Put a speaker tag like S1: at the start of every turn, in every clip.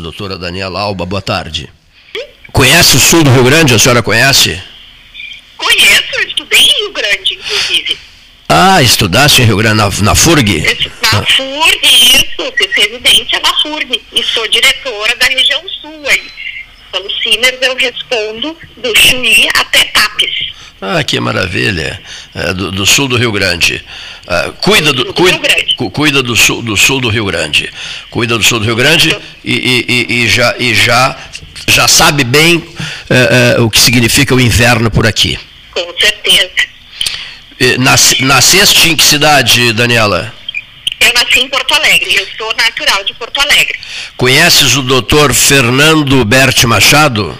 S1: Doutora Daniela Alba, boa tarde. Conhece o sul do Rio Grande? A senhora conhece?
S2: Conheço, estudei em Rio Grande, inclusive.
S1: Ah, estudaste em Rio Grande, na, na FURG?
S2: Na ah. FURG, isso, fiz residência na FURG. E sou diretora da região sul aí. Pelo Simers eu respondo do Chuí até Tapes.
S1: Ah, que maravilha. É, do, do, sul do Rio Grande. Ah, cuida do, do cuida, cu, cuida do sul, do sul do Rio Grande. Cuida do sul do Rio Grande e, e, e, e já, e já, já sabe bem é, é, o que significa o inverno por aqui.
S2: Com certeza.
S1: Nas, nasceste em que cidade, Daniela?
S2: Eu nasci em Porto Alegre, eu sou natural de Porto Alegre.
S1: Conheces o doutor Fernando Berti Machado?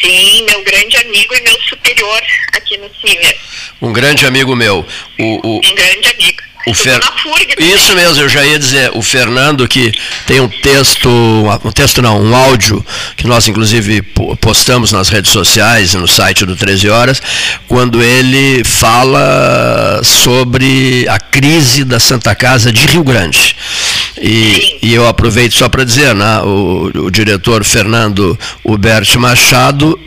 S2: Sim, meu grande amigo e meu superior aqui no CIMER.
S1: Um grande amigo meu.
S2: O, o... Um grande amigo.
S1: O Fer... Isso mesmo, eu já ia dizer, o Fernando que tem um texto, um texto não, um áudio, que nós inclusive postamos nas redes sociais e no site do 13 Horas, quando ele fala sobre a crise da Santa Casa de Rio Grande. E, e eu aproveito só para dizer, né, o, o diretor Fernando Huberto Machado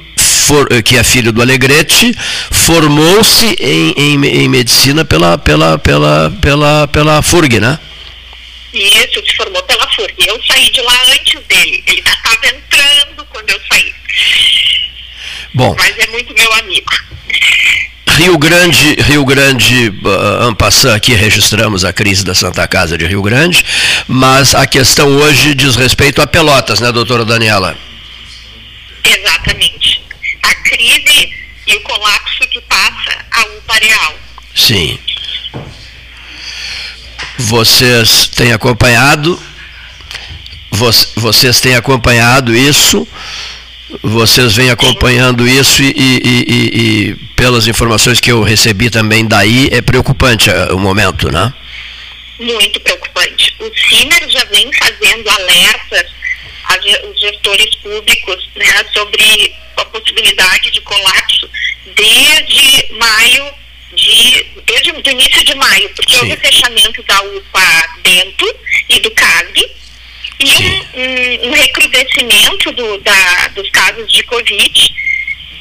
S1: for, eh, que é filho do Alegrete, formou-se em, em, em, medicina pela, pela, pela, pela, pela FURG, né?
S2: Isso, se formou pela FURG. Eu saí de lá antes dele. Ele estava entrando quando eu saí.
S1: Bom.
S2: Mas é muito meu amigo.
S1: Rio Grande, Rio Grande, uh, Ampassan, aqui registramos a crise da Santa Casa de Rio Grande, mas a questão hoje diz respeito a Pelotas, né, doutora Daniela?
S2: Exatamente crise e o colapso que passa a Upareal.
S1: Sim. Vocês têm acompanhado, vocês têm acompanhado isso, vocês vêm acompanhando isso e, e, e, e, pelas informações que eu recebi também daí, é preocupante o momento, né?
S2: Muito preocupante. O CIMER já vem fazendo alertas aos gestores públicos né, sobre a possibilidade de colapso desde maio de desde o início de maio, porque Sim. houve fechamento da UPA Bento e do CASB e um, um, um, recrudescimento do, da, dos casos de Covid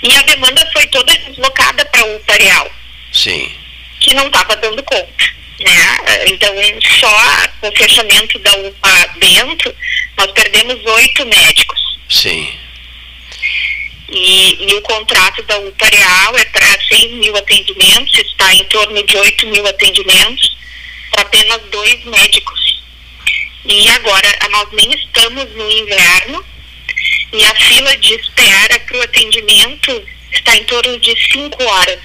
S2: e a demanda foi toda deslocada para a UPA Real.
S1: Sim.
S2: Que não estava dando conta. Né? Então, só com o fechamento da UPA Bento, nós perdemos oito médicos.
S1: Sim.
S2: E, e, o contrato da UPA Real é para 6 mil atendimentos, está em torno de 8 mil atendimentos, para apenas dois médicos. E agora, nós nem estamos no inverno, e a fila de espera para o atendimento está em torno de 5 horas.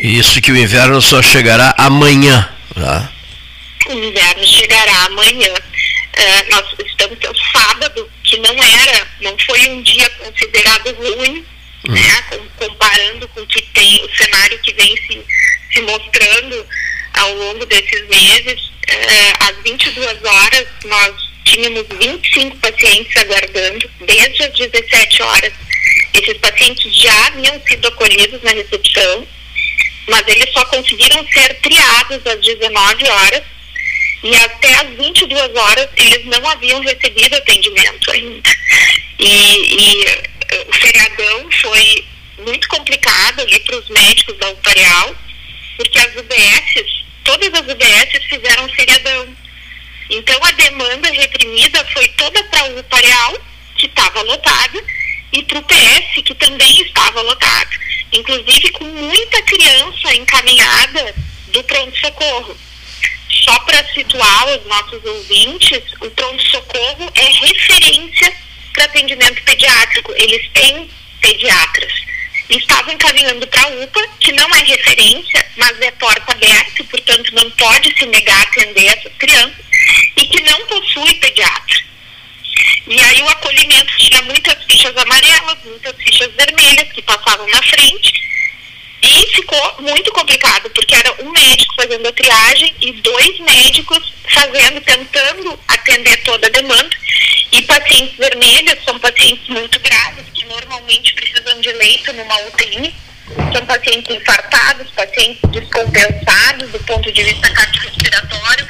S1: Isso que o inverno só chegará amanhã, tá?
S2: O inverno chegará amanhã. Uh, nós estamos no sábado, que não era, não foi um dia considerado ruim, hum. né? comparando com o que tem, o cenário que vem se, se mostrando ao longo desses meses. Uh, às 22 horas, nós tínhamos 25 pacientes aguardando, desde as 17 horas. Esses pacientes já haviam sido acolhidos na recepção, mas eles só conseguiram ser triados às 19 horas e até às 22 horas eles não haviam recebido atendimento ainda. E, e eh, o feriadão foi muito complicado ali para os médicos da UPAREAL, porque as UBSs, todas as UBSs fizeram feriadão. Então a demanda reprimida foi toda para o UPAREAL, que estava lotada, e para o PS, que também estava lotado. Inclusive com muita criança encaminhada do pronto-socorro. Só para situar os nossos ouvintes, o pronto-socorro é referência para atendimento pediátrico. Eles têm pediatras. Estavam encaminhando para a UPA, que não é referência, mas é porta aberta portanto, não pode se negar a atender essas crianças, e que não possui pediatra. E aí o acolhimento amarelas, muitas fichas vermelhas que passavam na frente, e ficou muito complicado, porque era um médico fazendo a triagem e dois médicos fazendo, tentando atender toda a demanda. E pacientes vermelhos são pacientes muito graves, que normalmente precisam de leito numa UTI. São pacientes infartados, pacientes descompensados do ponto de vista cardiorrespiratório,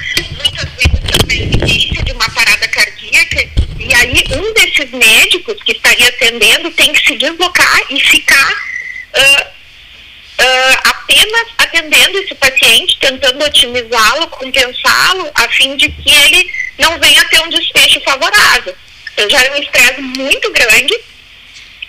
S2: médicos que estaria atendendo tem que se deslocar e ficar uh, uh, apenas atendendo esse paciente, tentando otimizá-lo, compensá-lo, a fim de que ele não venha ter um desfecho favorável. Então já é um estresse muito grande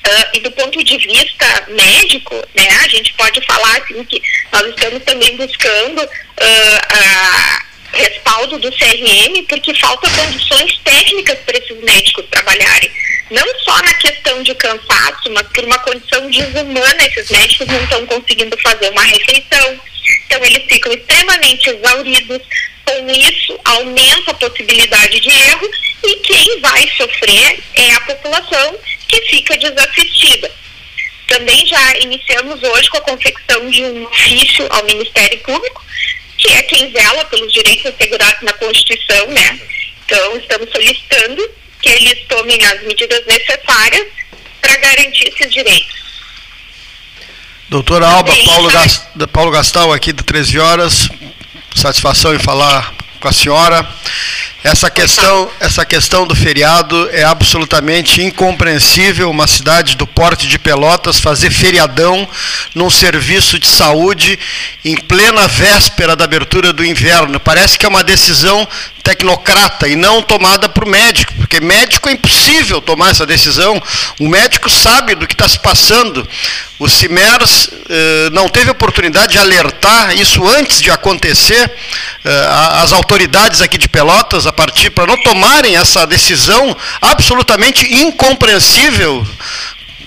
S2: Uh, e do ponto de vista médico, né, a gente pode falar assim que nós estamos também buscando uh, respaldo do CRM porque falta condições técnicas para esses médicos trabalharem. Não só na questão de cansaço, mas por uma condição desumana, esses médicos não estão conseguindo fazer uma refeição, então eles ficam extremamente exauridos, com isso aumenta a possibilidade de erro e quem vai sofrer é a população que fica desassistida. Também já iniciamos hoje com a confecção de um ofício ao Ministério Público, que é quem zela pelos direitos assegurados na Constituição, né? Então, estamos solicitando que eles tomem as medidas necessárias para garantir esses direitos.
S3: Doutora Alba, Paulo, Gast, Paulo Gastal aqui de 13 horas, satisfação em falar com a senhora. Essa questão, essa questão do feriado é absolutamente incompreensível uma cidade do porte de Pelotas fazer feriadão num serviço de saúde em plena véspera da abertura do inverno. Parece que é uma decisão tecnocrata e não tomada por médico, porque médico é impossível tomar essa decisão. O médico sabe do que está se passando. O CIMERS eh, não teve oportunidade de alertar isso antes de acontecer. Eh, as autoridades aqui de Pelotas, a partir para não tomarem essa decisão absolutamente incompreensível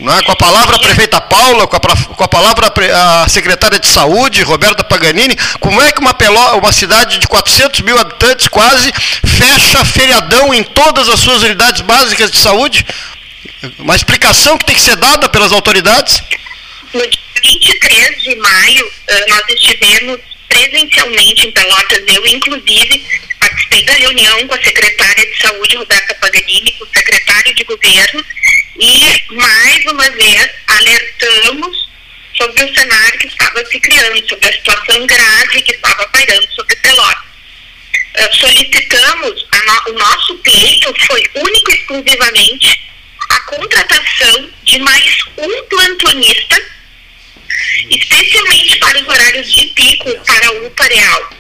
S3: é? com a palavra a prefeita Paula, com a, com a palavra a secretária de saúde, Roberta Paganini, como é que uma, Peló, uma cidade de 400 mil habitantes quase fecha feriadão em todas as suas unidades básicas de saúde? Uma explicação que tem que ser dada pelas autoridades?
S2: No dia 23 de maio, eh, nós estivemos presencialmente em Pelotas, eu inclusive participei da reunião com a secretária de saúde, Roberta Paganini, com o secretário de governo, e, mais uma vez, alertamos sobre o cenário que estava se criando, sobre a situação grave que estava pairando sobre Pelotas. Uh, solicitamos, no, o nosso pleito foi único e exclusivamente a contratação de mais um plantonista, especialmente para os horários de pico para o UPA Real.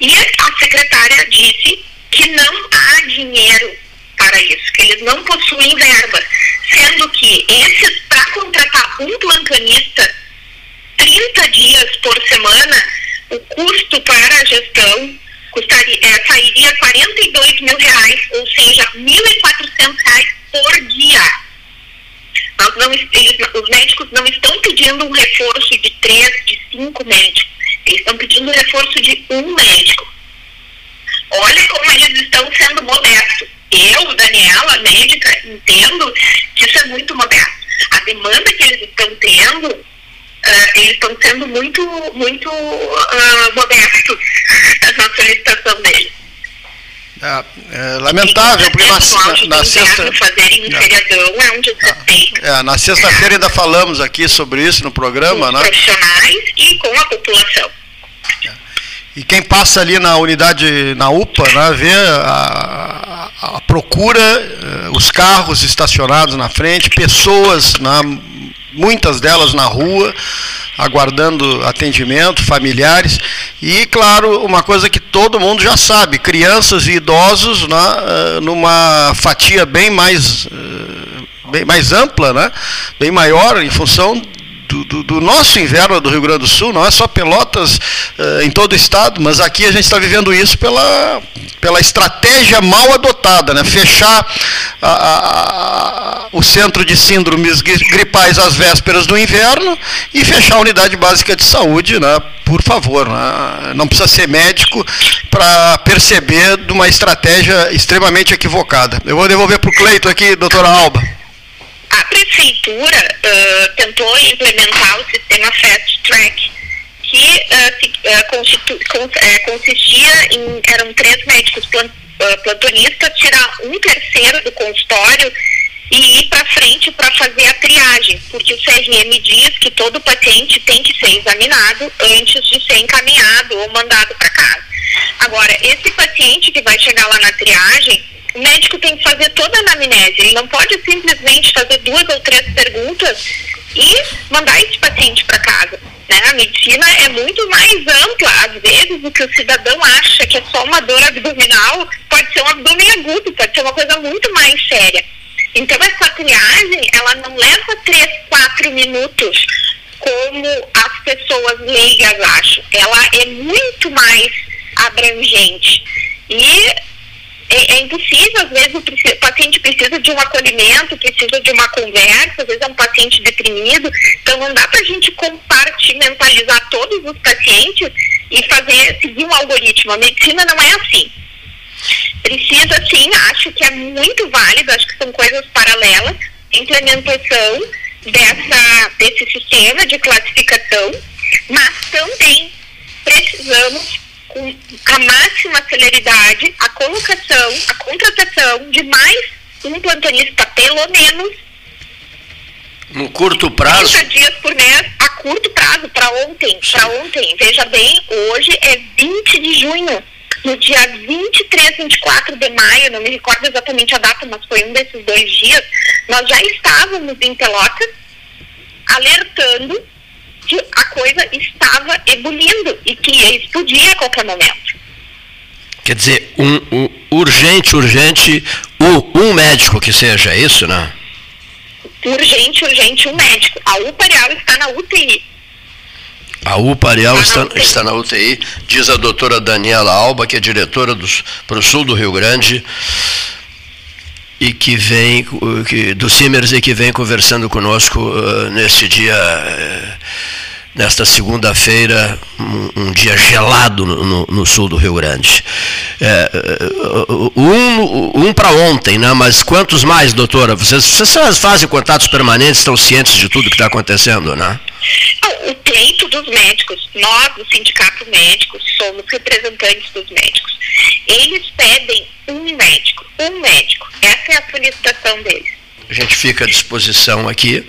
S2: E a secretária disse que não há dinheiro para isso, que eles não possuem verba, sendo que esses, para contratar um plantonista 30 dias por semana, o custo para a gestão custaria, é, sairia 42 mil reais, ou seja, 1.400 reais por dia. Nós não, eles, os médicos não estão pedindo um reforço de três, de cinco médicos. Eles estão pedindo um reforço de um médico. Olha como eles estão sendo modestos Daniela, médica, entendo que isso é muito moderno. A demanda que eles estão tendo, uh, eles estão sendo muito, muito uh, modestos na solicitação deles.
S3: É, é, lamentável, porque na, na sexta.
S2: Um feriadão é.
S3: É, na sexta-feira ainda falamos aqui sobre isso no programa,
S2: com
S3: né?
S2: profissionais e com a população.
S3: E quem passa ali na unidade, na UPA, né, vê a, a procura, eh, os carros estacionados na frente, pessoas, né, muitas delas na rua, aguardando atendimento, familiares. E, claro, uma coisa que todo mundo já sabe: crianças e idosos né, eh, numa fatia bem mais, eh, bem mais ampla, né, bem maior, em função do, do, do, nosso inverno do Rio Grande do Sul, não é só Pelotas uh, em todo o estado, mas aqui a gente está vivendo isso pela, pela estratégia mal adotada, né? fechar a, a, a, o centro de síndromes gripais às vésperas do inverno e fechar a unidade básica de saúde, né? por favor, né? não precisa ser médico para perceber de uma estratégia extremamente equivocada. Eu vou devolver para o Cleito aqui, doutora Alba
S2: prefeitura uh, tentou implementar o sistema Fast Track, que uh, constitu, consistia em eram três médicos plantonistas tirar um terceiro do consultório e ir para frente para fazer a triagem, porque o CRM diz que todo paciente tem que ser examinado antes de ser encaminhado ou mandado para casa. Agora, esse paciente que vai chegar lá na triagem, o médico tem que fazer toda a anamnese. Ele não pode simplesmente fazer duas ou três perguntas e mandar esse paciente para casa. Né? A medicina é muito mais ampla. Às vezes, o que o cidadão acha que é só uma dor abdominal pode ser um abdômen agudo, pode ser uma coisa muito mais séria. Então, essa triagem, ela não leva três, quatro minutos, como as pessoas leigas acham. Ela é muito mais abrangente. E é, é, impossível, às vezes o, o, paciente precisa de um acolhimento, precisa de uma conversa, às vezes é um paciente deprimido, então não dá para a gente compartimentalizar todos os pacientes e fazer, seguir um algoritmo. A medicina não é assim. Precisa sim, acho que é muito válido, acho que são coisas paralelas, implementação dessa, desse sistema de classificação, mas também precisamos com a máxima celeridade a colocação, a contratação de mais um plantonista, pelo menos.
S1: No curto prazo?
S2: 30 dias por mês, a curto prazo, para ontem. Para ontem. Veja bem, hoje é 20 de junho. No dia 23, 24 de maio, não me recordo exatamente a data, mas foi um desses dois dias, nós já estávamos em Pelotas alertando que a coisa estava ebulindo e que ia explodir a qualquer momento.
S1: Quer dizer, um, um urgente, urgente, um, um, médico que seja, é isso, né?
S2: Urgente, urgente, um médico. A UPA Areal está na UTI.
S1: A UPA Areal está, está, na UTI, diz a doutora Daniela Alba, que é diretora para o sul do Rio Grande e que vem que, do Simers e que vem conversando conosco uh, neste dia uh, nesta segunda-feira, um, um, dia gelado no, no, no, sul do Rio Grande. É, um um para ontem, né? mas quantos mais, doutora? Vocês, vocês fazem contatos permanentes, estão cientes de tudo que está acontecendo, né?
S2: O pleito dos médicos, nós, do Sindicato Médico, somos representantes dos médicos. Eles pedem um médico, um médico. Essa é a solicitação deles.
S1: A gente fica à disposição aqui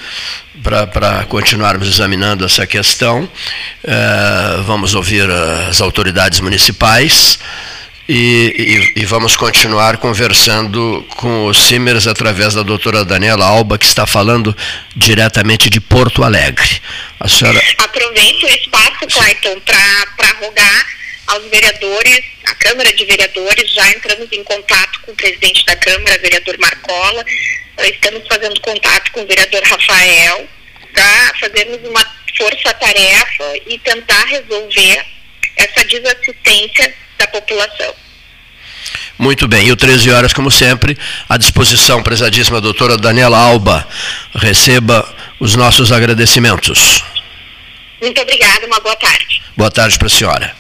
S1: para continuarmos examinando essa questão. Uh, vamos ouvir as autoridades municipais e, e, e, vamos continuar conversando com o Simers através da doutora Daniela Alba, que está falando diretamente de Porto Alegre.
S2: A senhora... Aproveito o espaço, Clayton, para rogar aos vereadores, a Câmara de Vereadores, já entramos em contato com o presidente da Câmara, vereador Marcola, estamos fazendo contato com o vereador Rafael para fazermos uma força-tarefa e tentar resolver essa desassistência da população.
S1: Muito bem, e o 13 horas, como sempre, à disposição, prezadíssima doutora Daniela Alba. Receba os nossos agradecimentos.
S2: Muito obrigada, uma boa tarde.
S1: Boa tarde para a senhora.